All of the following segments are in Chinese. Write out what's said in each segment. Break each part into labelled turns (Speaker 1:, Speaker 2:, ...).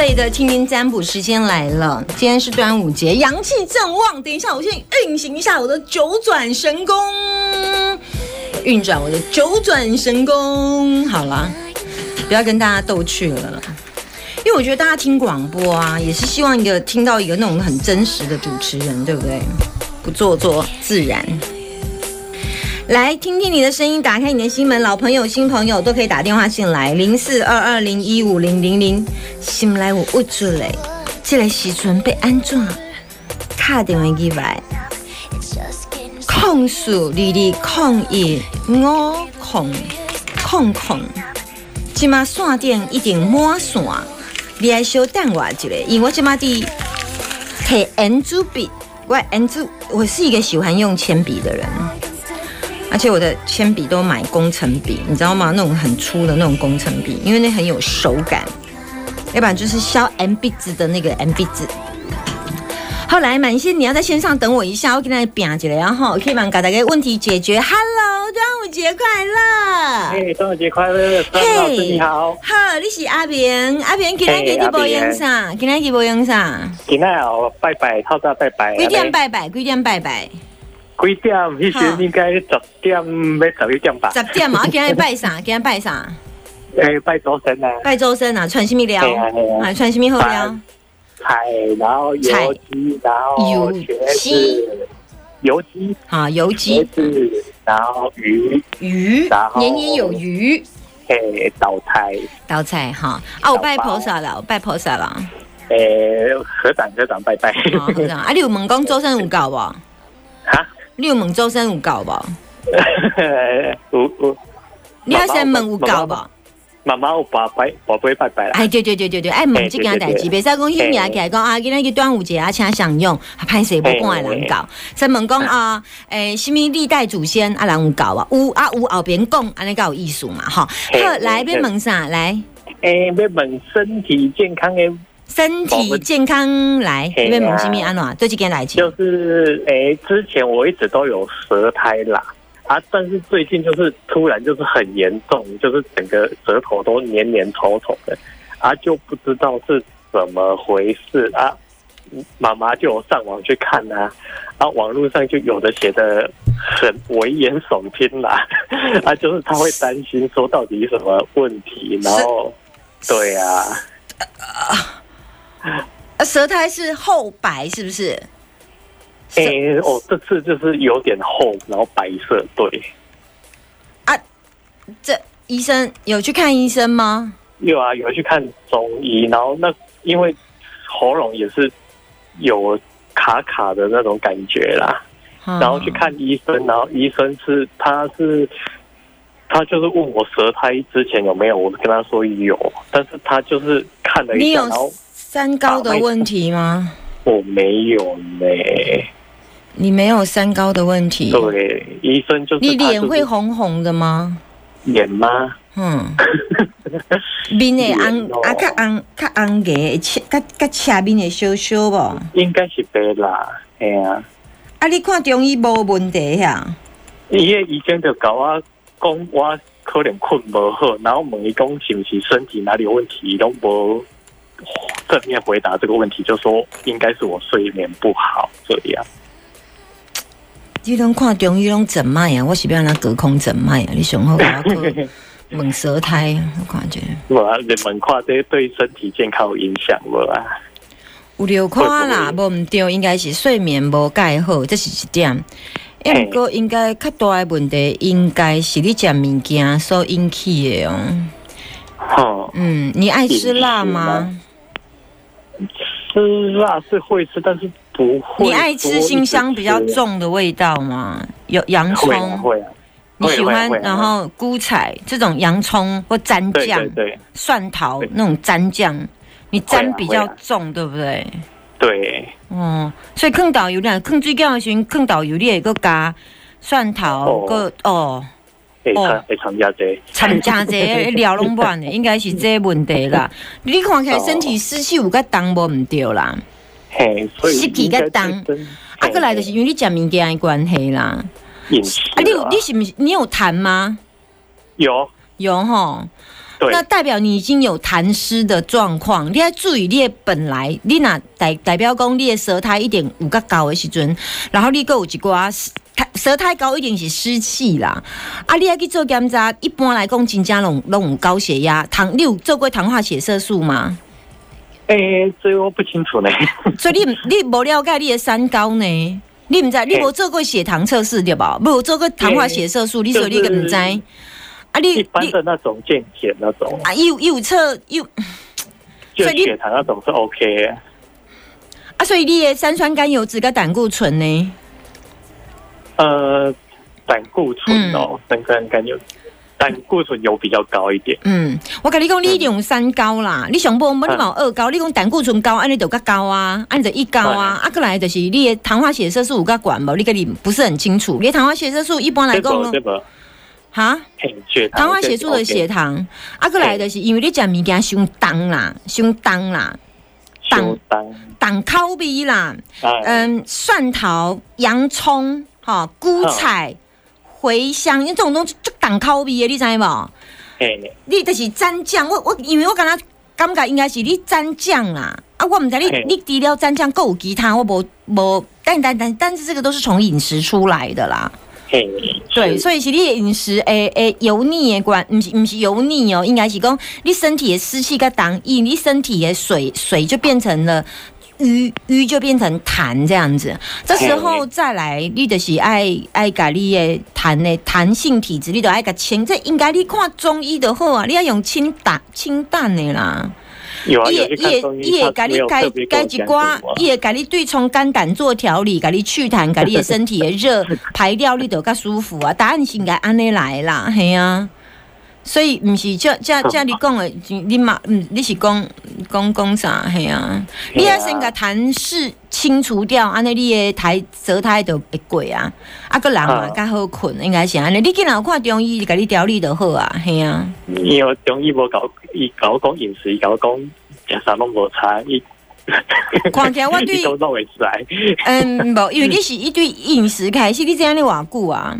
Speaker 1: 免费的听音占卜时间来了，今天是端午节，阳气正旺。等一下，我先运行一下我的九转神功，运转我的九转神功。好了，不要跟大家逗趣了，因为我觉得大家听广播啊，也是希望一个听到一个那种很真实的主持人，对不对？不做作，自然。来听听你的声音，打开你的心门，老朋友、新朋友都可以打电话进来，零四二二零一五零零零，心来我握住嘞，这个时阵被安怎？打电话进来，控诉二二控一五控控控，今嘛线电一定满线，你还稍等我一下，因为我今嘛的摕 N 珠笔，我 N 珠，我是一个喜欢用铅笔的人。而且我的铅笔都买工程笔，你知道吗？那种很粗的那种工程笔，因为那很有手感。要不然就是削 M 笔字的那个 M 笔字。后来满心，你要在线上等我一下，我给大家变起来，然后可以把大家问题解决。Hello，端午节快乐！
Speaker 2: 嘿，端午节快乐，嘿老师你好。
Speaker 1: 好，你是阿平，阿平今天给你播音啥？今天给播音啥？
Speaker 2: 今天哦，拜拜，透早拜拜。
Speaker 1: 几点拜拜？几点拜拜？
Speaker 2: 几点？迄时应该十点要十一点吧。
Speaker 1: 十点嘛，今日拜啥？今日拜啥？
Speaker 2: 诶，拜周生啊！
Speaker 1: 拜周生啊！穿什么料？啊，穿什么好料？
Speaker 2: 菜，然后油鸡，然后茄子，油鸡
Speaker 1: 啊，油鸡，
Speaker 2: 然后鱼，
Speaker 1: 鱼，然后年年有余。
Speaker 2: 诶，倒菜，
Speaker 1: 倒菜哈！啊，我拜菩萨了，我拜菩萨了。
Speaker 2: 诶，合掌合掌拜拜。
Speaker 1: 合掌啊！你有问讲 周生有教无？啊？你有问周生有教无？
Speaker 2: 有有。
Speaker 1: 你要先问有教无？
Speaker 2: 妈妈有拜拜，我不会拜拜啦。
Speaker 1: 哎，对对对对对，哎，问这件代志，别使讲兴起来讲啊，今日个端午节啊，请享用，歹势无半个人教。先问讲啊，诶，什么历代祖先啊，人有教啊？有啊有后边讲，安尼较有意思嘛，哈。好，来要问啥？来，
Speaker 2: 诶，要问身体健康的。
Speaker 1: 身体健康来，因为蒙西米安诺这几天来
Speaker 2: 讲，就是诶，之前我一直都有舌苔啦，啊，但是最近就是突然就是很严重，就是整个舌头都黏黏稠稠的，啊，就不知道是怎么回事。啊。妈妈就上网去看啊，啊，网络上就有的写的很危言耸听啦，啊，就是他会担心说到底什么问题，然后对呀。
Speaker 1: 啊，舌苔是厚白是不是？
Speaker 2: 哎，哦，这次就是有点厚，然后白色，对。
Speaker 1: 啊，这医生有去看医生吗？
Speaker 2: 有啊，有去看中医，然后那因为喉咙也是有卡卡的那种感觉啦，然后去看医生，然后医生是他是他就是问我舌苔之前有没有，我跟他说有，但是他就是看了一下，然后。
Speaker 1: 三高的问题吗？
Speaker 2: 我没有呢。
Speaker 1: 你没有三高的问题？
Speaker 2: 对，医生就是
Speaker 1: 你脸会红红的吗？
Speaker 2: 脸吗？
Speaker 1: 嗯。面会红啊，较红较红个，切较较侧面会烧烧不？
Speaker 2: 应该是白啦，哎呀。
Speaker 1: 啊，你看中医无问题呀？
Speaker 2: 伊个医生就搞我讲，我可能困无好，然后问伊讲是不是身体哪里有问题，都无。正面回答这个问题，就说应该是我睡眠不好这样。
Speaker 1: 你拢看中医拢诊脉啊？我是不要那隔空诊脉啊？你上好 我要猛舌苔，我感觉。
Speaker 2: 我你们看这对身体健康有影响无啊？
Speaker 1: 有流看啦，无唔对，应该是睡眠无盖好，这是一点。哎，不过应该较大的问题，应该是你食物件所引起的哦。
Speaker 2: 好，
Speaker 1: 嗯，你爱吃辣吗？
Speaker 2: 吃辣是会吃，但是不会。
Speaker 1: 你爱吃辛香比较重的味道吗？有洋葱，
Speaker 2: 会啊。
Speaker 1: 你喜欢，然后菇菜这种洋葱或蘸酱，
Speaker 2: 对
Speaker 1: 蒜头那种蘸酱，你蘸比较重，对不对？
Speaker 2: 对。
Speaker 1: 哦，所以坑导油量，坑最高的时候，坑导油你也个加蒜头
Speaker 2: 哦
Speaker 1: 个哦，哦
Speaker 2: 参会参加者
Speaker 1: 参加这料拢不完的，应该是这个问题啦。你看起来身体湿气有较重无唔对啦，
Speaker 2: 嘿，
Speaker 1: 湿气较重啊，过来就是因为你食物件的关系啦。啊，你有你是不是你有痰吗？
Speaker 2: 有
Speaker 1: 有吼。那代表你已经有痰湿的状况，你要注意你的本来你若代代表讲你的舌苔一点有较高的时阵，然后你还有一寡舌苔高一定是湿气啦。啊，你要去做检查，一般来讲真正拢拢有高血压，糖你有做过糖化血色素吗？
Speaker 2: 诶，这个我不清楚呢。
Speaker 1: 所以你你无了解你的三高呢？你唔知，你无做过血糖测试对吧？无做过糖化血色素，你所以你个唔知。啊，你
Speaker 2: 一般
Speaker 1: 你
Speaker 2: 的那种健检那种，
Speaker 1: 啊，又又测又。
Speaker 2: 就
Speaker 1: 所以你
Speaker 2: 血糖那种是 OK 的。
Speaker 1: 啊，所以你的三酸甘油脂跟胆固醇呢？
Speaker 2: 呃，胆固醇哦，
Speaker 1: 嗯。
Speaker 2: 三酸甘油，胆固醇有比较高一点。
Speaker 1: 嗯，我跟你讲，你一定有三高啦，你上波你嘛有二高，你讲胆固醇高，安尼就较高啊，安尼就一高啊，啊，过来就是你的糖化血色素有较管无？你跟你不是很清楚，你的糖化血色素一般来讲哈，
Speaker 2: 血糖
Speaker 1: 糖化血素的血糖，啊，过来就是因为你食物件伤重啦，伤重啦，
Speaker 2: 相当，
Speaker 1: 重口味啦，
Speaker 2: 嗯，
Speaker 1: 嗯，蒜头、洋葱、哈、菇菜、茴香，因为这种东西就重口味的，你知无？
Speaker 2: 嘿，
Speaker 1: 你就是蘸酱，我我因为我感觉感觉应该是你蘸酱啦，啊，我唔知你你除了蘸酱，够有其他，我无无，但但但但是这个都是从饮食出来的啦，
Speaker 2: 嘿，
Speaker 1: 对，
Speaker 2: 是。
Speaker 1: 所以是你的饮食诶诶油腻的关，唔是唔是油腻哦，应该是讲你身体的湿气跟糖液，你身体的水水就变成了。淤淤就变成痰这样子，这时候再来，你就是爱爱甲你的痰的弹性体质，你都爱甲清。这应该你看中医的好啊，你要用清淡清淡的啦。
Speaker 2: 有啊，
Speaker 1: 伊
Speaker 2: 有去看
Speaker 1: 会伊会
Speaker 2: 中医，
Speaker 1: 伊会甲你
Speaker 2: 他没有
Speaker 1: 改
Speaker 2: 特别跟我讲
Speaker 1: 改一寡
Speaker 2: 什么，
Speaker 1: 伊会甲你对冲肝胆做调理，甲你祛痰，甲你的身体的热排掉，你就较舒服啊。答案是应该安尼来啦，嘿啊。所以毋是这这这你讲的，你嘛嗯，你是讲讲讲啥？嘿啊，你要先甲痰湿清除掉，安尼你的胎舌苔就会过啊。啊个人嘛
Speaker 2: 啊
Speaker 1: 较好困，应该是安尼。你既然有看中医，甲你调理就好啊，嘿啊。
Speaker 2: 因为中医无搞，伊搞讲饮食，伊搞讲食啥拢无差，伊
Speaker 1: 看起来我对
Speaker 2: 伊都弄会出来。
Speaker 1: 嗯，无，因为你是一对饮食开始，你这样你偌久啊？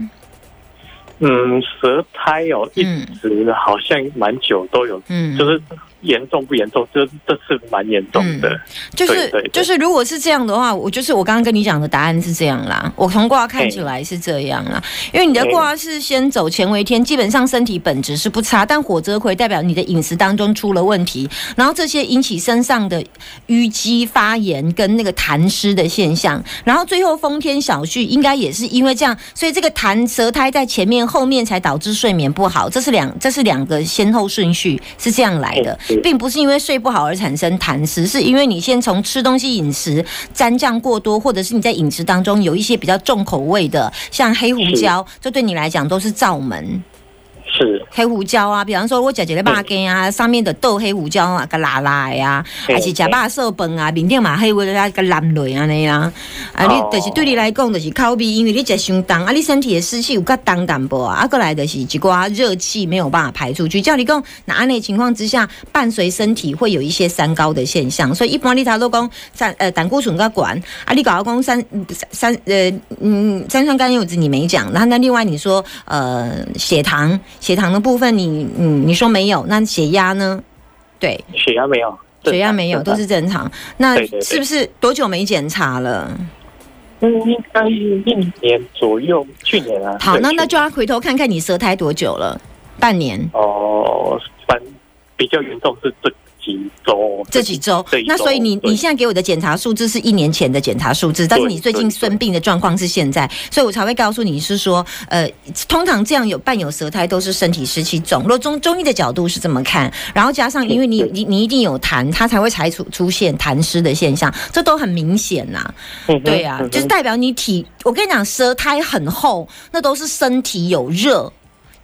Speaker 2: 嗯，舌苔哦，一
Speaker 1: 嗯
Speaker 2: 直好像蛮久都有，
Speaker 1: 嗯，
Speaker 2: 就是严重不严重？这这次蛮严重的。
Speaker 1: 就是就是，如果是这样的话，我就是我刚刚跟你讲的答案是这样啦。我从卦看起来是这样啦，因为你的卦是先走乾为天，基本上身体本质是不差，但火泽葵代表你的饮食当中出了问题，然后这些引起身上的淤积发炎跟那个痰湿的现象，然后最后风天小畜应该也是因为这样，所以这个痰舌苔在前面后面才导致睡眠不好，这是两这是两个先后顺序是这样来的。
Speaker 2: 嗯
Speaker 1: 并不是因为睡不好而产生痰湿，是因为你先从吃东西饮食沾酱过多，或者是你在饮食当中有一些比较重口味的，像黑胡椒，这对你来讲都是罩门。
Speaker 2: 是，
Speaker 1: 黑胡椒啊，比方说我食一个肉羹啊，上面的豆黑胡椒啊，个辣辣的啊，还是食肉色饭啊，面顶嘛黑胡椒个蓝落安尼啊，啊，你
Speaker 2: 哦。
Speaker 1: 就是对你来讲就是口味，因为你食伤重啊，你身体的湿气有较重淡薄啊，啊，过来就是一寡热气没有办法排出去，叫你讲，那安尼情况之下，伴随身体会有一些三高的现象，所以一般你头都讲三呃胆固醇较管啊，你搞到讲三三呃嗯三酸甘油脂你没讲，然后那另外你说呃血糖血糖的部分你嗯你说没有，那血压呢？对，
Speaker 2: 血压没有，
Speaker 1: 血压没有，都是正常。那是不是多久没检查了？
Speaker 2: 嗯，应该一年左右，去年啊。
Speaker 1: 好，那那就要回头看看你舌苔多久了？半年。
Speaker 2: 哦，反比较严重是这几周，
Speaker 1: 这几周，那所以你你现在给我的检查数字是一年前的检查数字，但是你最近生病的状况是现在，所以我才会告诉你是说，呃，通常这样有伴有舌苔都是身体湿气重。如果中中医的角度是这么看，然后加上因为你你你一定有痰，它才会才出出现痰湿的现象，这都很明显呐、对啊，
Speaker 2: 嗯
Speaker 1: 就是代表你体，我跟你讲，舌苔很厚，那都是身体有热，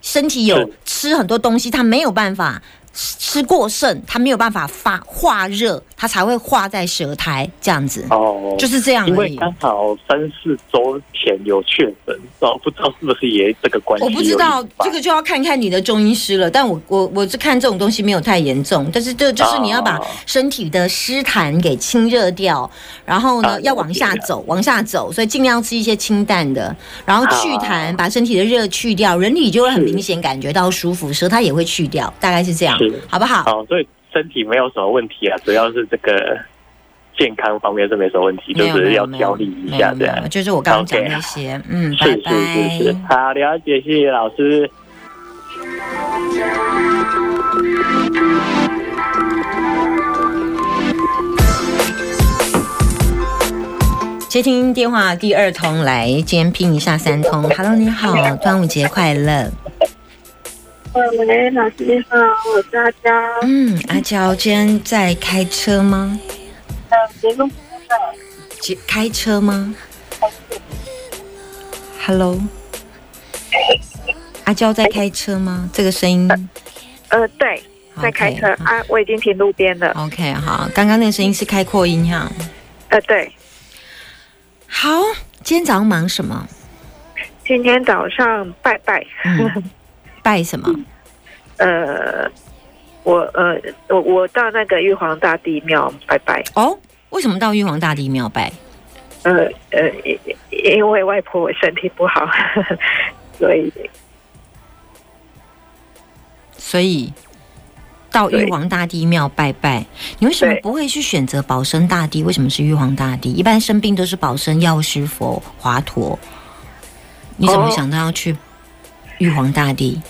Speaker 1: 身体有吃很多东西，它没有办法吃过剩，它没有办法发化热，它才会化在舌苔这样子，
Speaker 2: 哦，
Speaker 1: 就是这样
Speaker 2: 因为
Speaker 1: 而已。
Speaker 2: 刚好三四周前有确诊，然后不知道是不是也这个关系
Speaker 1: 我。不知道这个就要看看你的中医师了，但我我我是看这种东西没有太严重，但是这就是你要把
Speaker 2: 哦。
Speaker 1: 身体的湿痰给清热掉，然后呢
Speaker 2: 啊
Speaker 1: 要往下走，往下走，所以尽量吃一些清淡的，然后去痰，把身体的热去掉，人体就会很明显感觉到舒服，舌苔也会去掉，大概是这样
Speaker 2: 是，
Speaker 1: 好不好？
Speaker 2: 好，所以身体没有什么问题啊，主要是这个健康方面是没什么问题，就是要调理一下这样
Speaker 1: 有没有，。就是我刚刚讲那些，嗯，拜
Speaker 2: 是是是是
Speaker 1: 拜。，
Speaker 2: 好，了解，谢谢老师。
Speaker 1: 接听电话第二通来，今天拼一下三通。Hello，你好，端午节快乐。
Speaker 3: 喂，老师你好，我是阿娇。
Speaker 1: 嗯，阿娇，今天在开车吗？
Speaker 3: 呃，节目
Speaker 1: 接开车吗？Hello，阿娇在开车吗？这个声音
Speaker 3: 呃，对，在开车啊，我已经停路边了。
Speaker 1: OK，好，刚刚那个声音是开扩音哈。
Speaker 3: 呃，对，
Speaker 1: 好，今天早上忙什么？
Speaker 3: 今天早上拜拜。
Speaker 1: 嗯，拜什么？
Speaker 3: 呃，我呃，我我到那个玉皇大帝庙拜拜。
Speaker 1: 哦，为什么到玉皇大帝庙拜？
Speaker 3: 呃呃，因因为外婆我身体不好，所以
Speaker 1: 所以到玉皇大帝庙拜拜。你为什么不会去选择保生大帝？为什么是玉皇大帝？一般生病都是保生药师佛、华佗。你怎么
Speaker 3: 哦
Speaker 1: 想到要去玉皇大帝？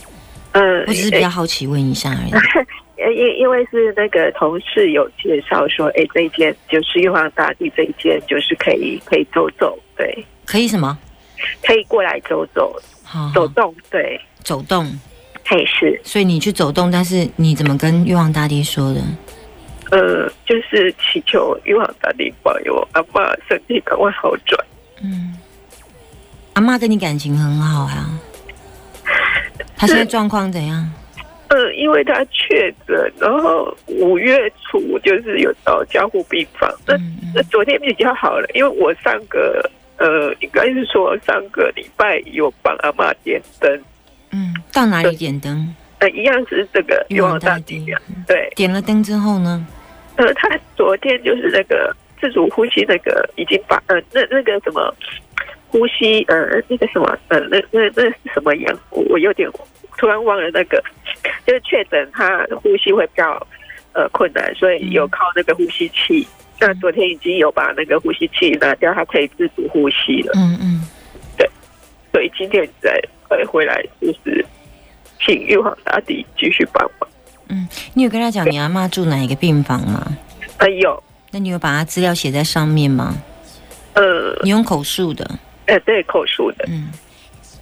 Speaker 3: 呃，
Speaker 1: 我只是比较好奇问一下而已。
Speaker 3: 呃 因因为是那个同事有介绍说，哎，这一间就是玉皇大帝这一间，就是可以可以走走，对，
Speaker 1: 可以什么？
Speaker 3: 可以过来走走走动，对，
Speaker 1: 走动。
Speaker 3: 嘿是。
Speaker 1: 所以你去走动，但是你怎么跟玉皇大帝说的？
Speaker 3: 呃，就是祈求玉皇大帝保佑阿妈身体赶快好转。
Speaker 1: 嗯，阿妈跟你感情很好啊。她现在状况怎样？
Speaker 3: 呃，因为他确诊，然后五月初就是有到加护病房，那
Speaker 1: 嗯嗯
Speaker 3: 那昨天比较好了，因为我上个呃，应该是说上个礼拜有帮阿妈点灯，
Speaker 1: 嗯，到哪里点灯？
Speaker 3: 呃，一样是这个玉皇大帝对，
Speaker 1: 点了灯之后呢？
Speaker 3: 呃，他昨天就是那个自主呼吸那个已经把呃那那个什么呼吸呃那个什么呃那那那是什么样？我我有点突然忘了那个，就是确诊他呼吸会比较呃困难，所以有靠那个呼吸器。那昨天已经有把那个呼吸器拿掉，他可以自主呼吸了，
Speaker 1: 嗯嗯，对
Speaker 3: 所以今天再会回来就是请玉皇大帝继续帮忙。
Speaker 1: 嗯你有跟他讲你阿妈住哪一个病房吗？
Speaker 3: 呃，有
Speaker 1: 那你有把他资料写在上面吗？
Speaker 3: 呃
Speaker 1: 你用口述的，
Speaker 3: 呃对口述的
Speaker 1: 嗯，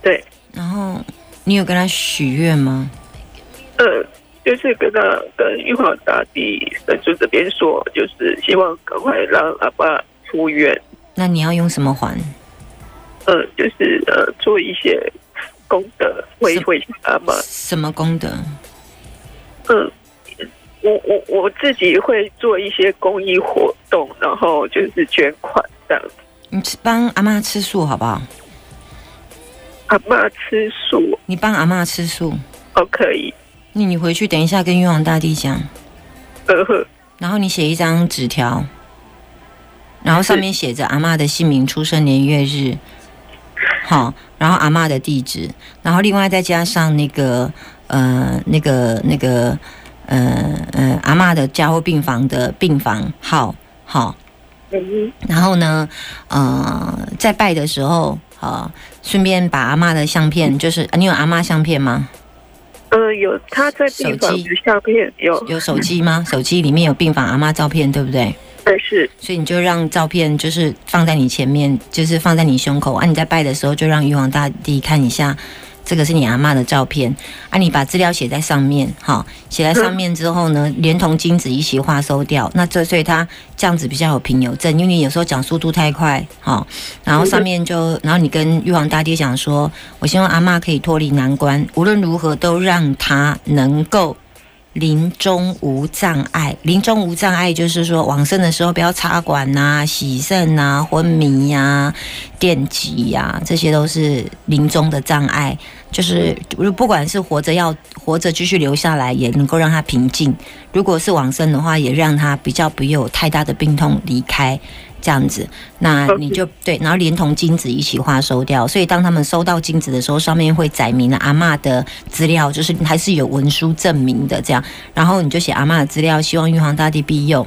Speaker 3: 对。
Speaker 1: 然后你有跟他许愿吗？
Speaker 3: 呃，就是跟他跟玉皇大帝神主这边说，就是希望赶快让阿爸出院，
Speaker 1: 那你要用什么还？
Speaker 3: 呃，就是呃做一些功德回
Speaker 1: 是
Speaker 3: 回阿妈。
Speaker 1: 什么功德？
Speaker 3: 嗯，我我我自己会做一些公益活动，然后就是捐款这样子。
Speaker 1: 你吃帮阿妈吃素好不好？
Speaker 3: 阿妈吃素？
Speaker 1: 你帮阿妈吃素，
Speaker 3: 哦，可以，
Speaker 1: 那你回去等一下跟玉皇大帝讲，
Speaker 3: 呃呵，
Speaker 1: 然后你写一张纸条，然后上面写着阿妈的姓名、出生年月日，好，然后阿妈的地址，然后另外再加上那个呃那个那个呃呃阿妈的加护病房的病房号，好，
Speaker 3: 嗯，
Speaker 1: 然后呢，呃，在拜的时候，呃，顺便把阿妈的相片，就是呃你有阿妈相片吗？
Speaker 3: 呃，有他在病房
Speaker 1: 手机
Speaker 3: 的相片有，
Speaker 1: 有手机吗？手机里面有病房阿妈照片，对不对？
Speaker 3: 对是
Speaker 1: 所以你就让照片就是放在你前面，就是放在你胸口啊。你在拜的时候就让玉皇大帝看一下，这个是你阿妈的照片啊。你把资料写在上面，好，写在上面之后呢，连同金子一起画收掉。那这所以他这样子比较有凭有证，因为你有时候讲速度太快，好，然后上面就，然后你跟玉皇大帝讲说，我希望阿妈可以脱离难关，无论如何都让她能够临终无障碍。临终无障碍就是说往生的时候不要插管呐、洗肾呐、昏迷呀、电击呀，这些都是临终的障碍。就是不管是活着要活着继续留下来，也能够让他平静；如果是往生的话，也让他比较不有太大的病痛离开。这样子，那你就对，然后连同金子一起划收掉。所以当他们收到金子的时候，上面会载明了阿嬷的资料，就是还是有文书证明的这样。然后你就写阿嬷的资料，希望玉皇大帝庇佑。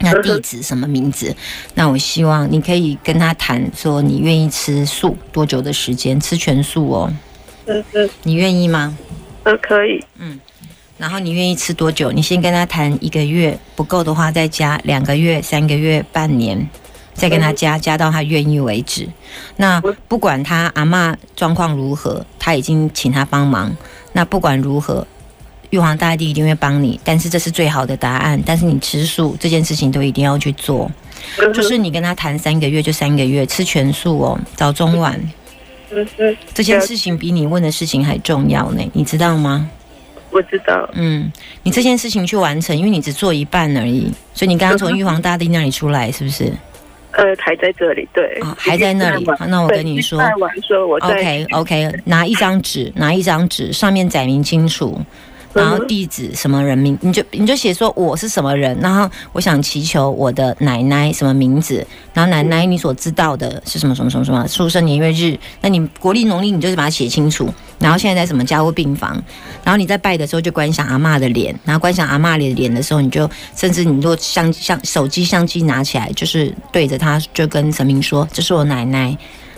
Speaker 1: 那地址什么名字？那我希望你可以跟他谈说，你愿意吃素多久的时间？吃全素哦。
Speaker 3: 嗯嗯
Speaker 1: 你愿意吗？
Speaker 3: 嗯，可以。
Speaker 1: 然后你愿意吃多久？你先跟他谈一个月，不够的话再加两个月、三个月、半年，再跟他加，加到他愿意为止。那不管他阿嬷状况如何，他已经请他帮忙。那不管如何，玉皇大帝一定会帮你，但是这是最好的答案。但是你吃素这件事情都一定要去做，就是你跟他谈三个月就三个月，吃全素哦，早中晚这件事情比你问的事情还重要呢，你知道吗？
Speaker 3: 我知道。
Speaker 1: 嗯，你这件事情去完成，因为你只做一半而已，所以你刚刚从玉皇大帝那里出来，是不是
Speaker 3: 呃，还在这里，对，
Speaker 1: 哦还在那里那我跟你说？OK OK，拿一张纸，拿一张纸，上面载明清楚，然后地址什么人名，你就你就写说我是什么人，然后我想祈求我的奶奶什么名字，然后奶奶你所知道的是什么什么什么什么出生年月日，那你国历农历你就是把它写清楚，然后现在在什么加护病房，然后你在拜的时候就观想阿嬷的脸，然后观想阿嬷的脸的时候，你就甚至你若相相手机相机拿起来，就是对着她就跟神明说，这是我奶奶。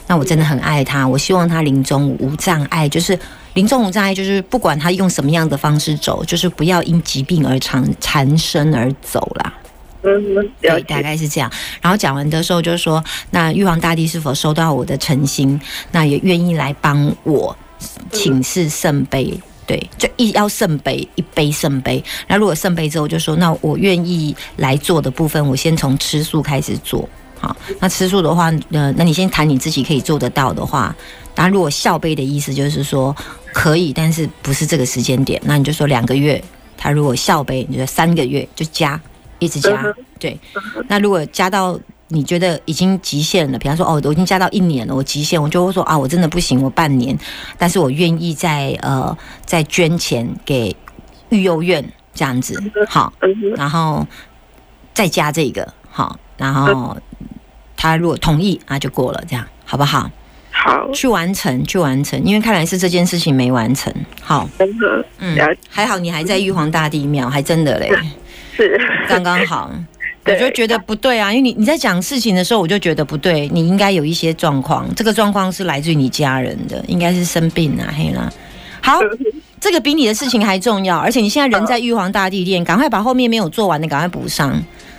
Speaker 1: 那我真的很爱她，我希望她临终无障碍，就是临终无障碍，就是不管她用什么样的方式走，就是不要因疾病而缠缠身而走啦。对，大概是这样。然后讲完的时候就说，那玉皇大帝是否收到我的诚心？那也愿意来帮我请示圣杯。对，就一要圣杯，一杯圣杯。那如果圣杯之后，就说那我愿意来做的部分，我先从吃素开始做。好，那吃素的话，呃，那你先谈你自己可以做得到的话。那，如果笑杯的意思就是说可以，但是不是这个时间点，那你就说两个月。他如果笑杯，你就说三个月就加，一直加。对，那如果加到你觉得已经极限了，比方说哦，我已经加到一年了，我极限，我就会说啊，我真的不行，我半年，但是我愿意再呃再捐钱给育幼院这样子，好，然后再加这个，好，然后他如果同意啊，就过了，这样好不好？
Speaker 3: 好，
Speaker 1: 去完成，去完成，因为看来是这件事情没完成。好，
Speaker 3: 嗯，
Speaker 1: 还好你还在玉皇大帝庙，还真的嘞，
Speaker 3: 是，
Speaker 1: 刚刚好。我就觉得不对啊，因为你你在讲事情的时候，我就觉得不对，你应该有一些状况，这个状况是来自于你家人的，应该是生病啊，嘿啦。好，这个比你的事情还重要，而且你现在人在玉皇大帝殿，赶快把后面没有做完的赶快补上。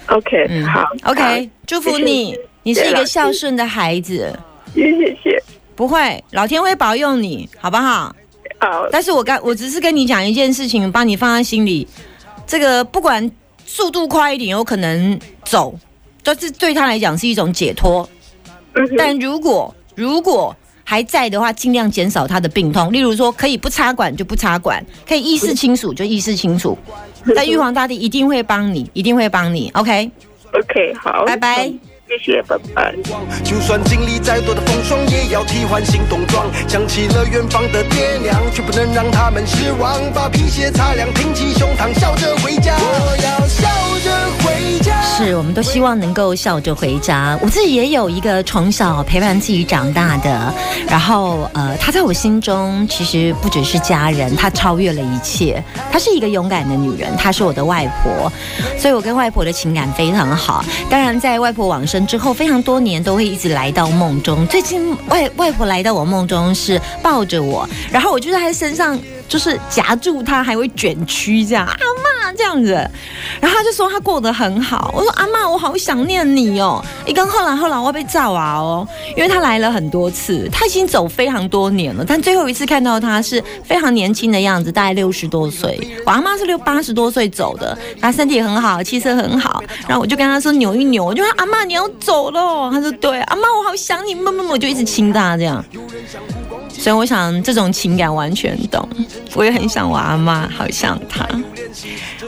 Speaker 3: OK，
Speaker 1: 嗯，
Speaker 3: 好
Speaker 1: ，OK，祝福你，你是一个孝顺的孩子，
Speaker 3: 谢谢谢，
Speaker 1: 不会，老天会保佑你，好不好？
Speaker 3: 好，
Speaker 1: 但是我刚我只是跟你讲一件事情，把你放在心里。这个不管速度快一点，有可能走，但是对他来讲是一种解脱。但如果如果还在的话，尽量减少他的病痛。例如说，可以不插管就不插管，可以意识清楚就意识清楚。但玉皇大帝一定会帮你，一定会帮你。
Speaker 3: OK，OK，好，
Speaker 1: 拜拜。
Speaker 3: 谢谢，拜拜。
Speaker 4: 就算经历再多的风霜，也要替换新冬装。想起了远方的爹娘，却不能让他们失望。把皮鞋擦亮，挺起胸膛，笑着回家。我要笑。
Speaker 1: 是，我们都希望能够笑着回家。我自己也有一个从小陪伴自己长大的，然后呃，她在我心中其实不只是家人，她超越了一切。她是一个勇敢的女人，她是我的外婆，所以我跟外婆的情感非常好。当然，在外婆往生之后，非常多年都会一直来到梦中。最近外外婆来到我梦中是抱着我，然后我就在她身上。就是夹住他，还会卷曲这样，阿妈这样子，然后他就说他过得很好。我说阿妈，我好想念你哦。一跟后来后来我被照啊哦，因为他来了很多次，他已经走非常多年了，但最后一次看到他是非常年轻的样子，大概六十多岁。我阿妈是六八十多岁走的，她身体很好，气色很好。然后我就跟他说扭一扭，我就说阿妈你要走了，他说对，阿妈我好想你，么么么，我就一直亲她这样。所以我想这种情感完全懂，我也很想我阿妈，好像她。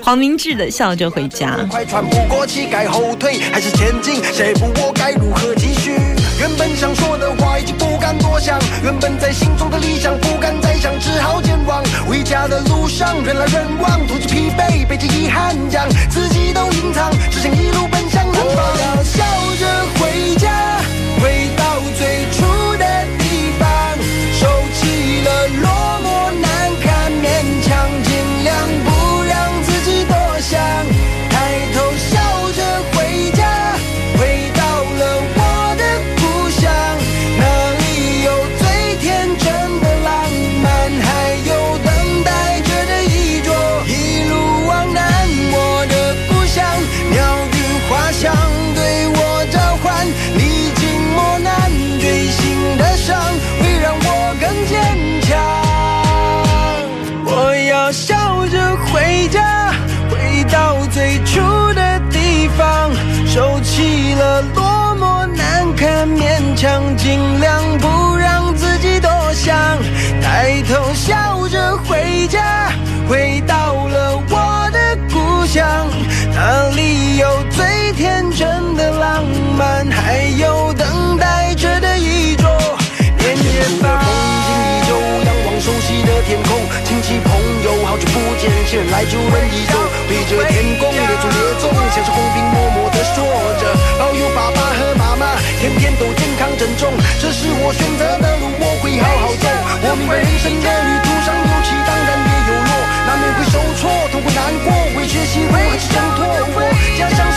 Speaker 1: 黄明志的笑着回家。
Speaker 4: 快喘不过气，该后退还是前进？下一步我该如何继续？原本想说的话已经不敢多想，原本在心中的理想不敢再想，只好前往。回家的路上人来人往，突起疲惫，背着遗憾，将自己都隐藏，只想一路奔向南方。笑想尽量不让自己多想，抬头笑着回家，回到了我的故乡，那里有最天真的浪漫，还有等待着的衣着。年年的风景依旧，仰望熟悉的天空，亲戚朋友好久不见，新人来旧人依旧，对着珍重，这是我选择的路，我会好好走。我明白人生的旅途上有起，当然也有落，难免会受挫，痛会难过，会学习如何去挣脱。我家乡。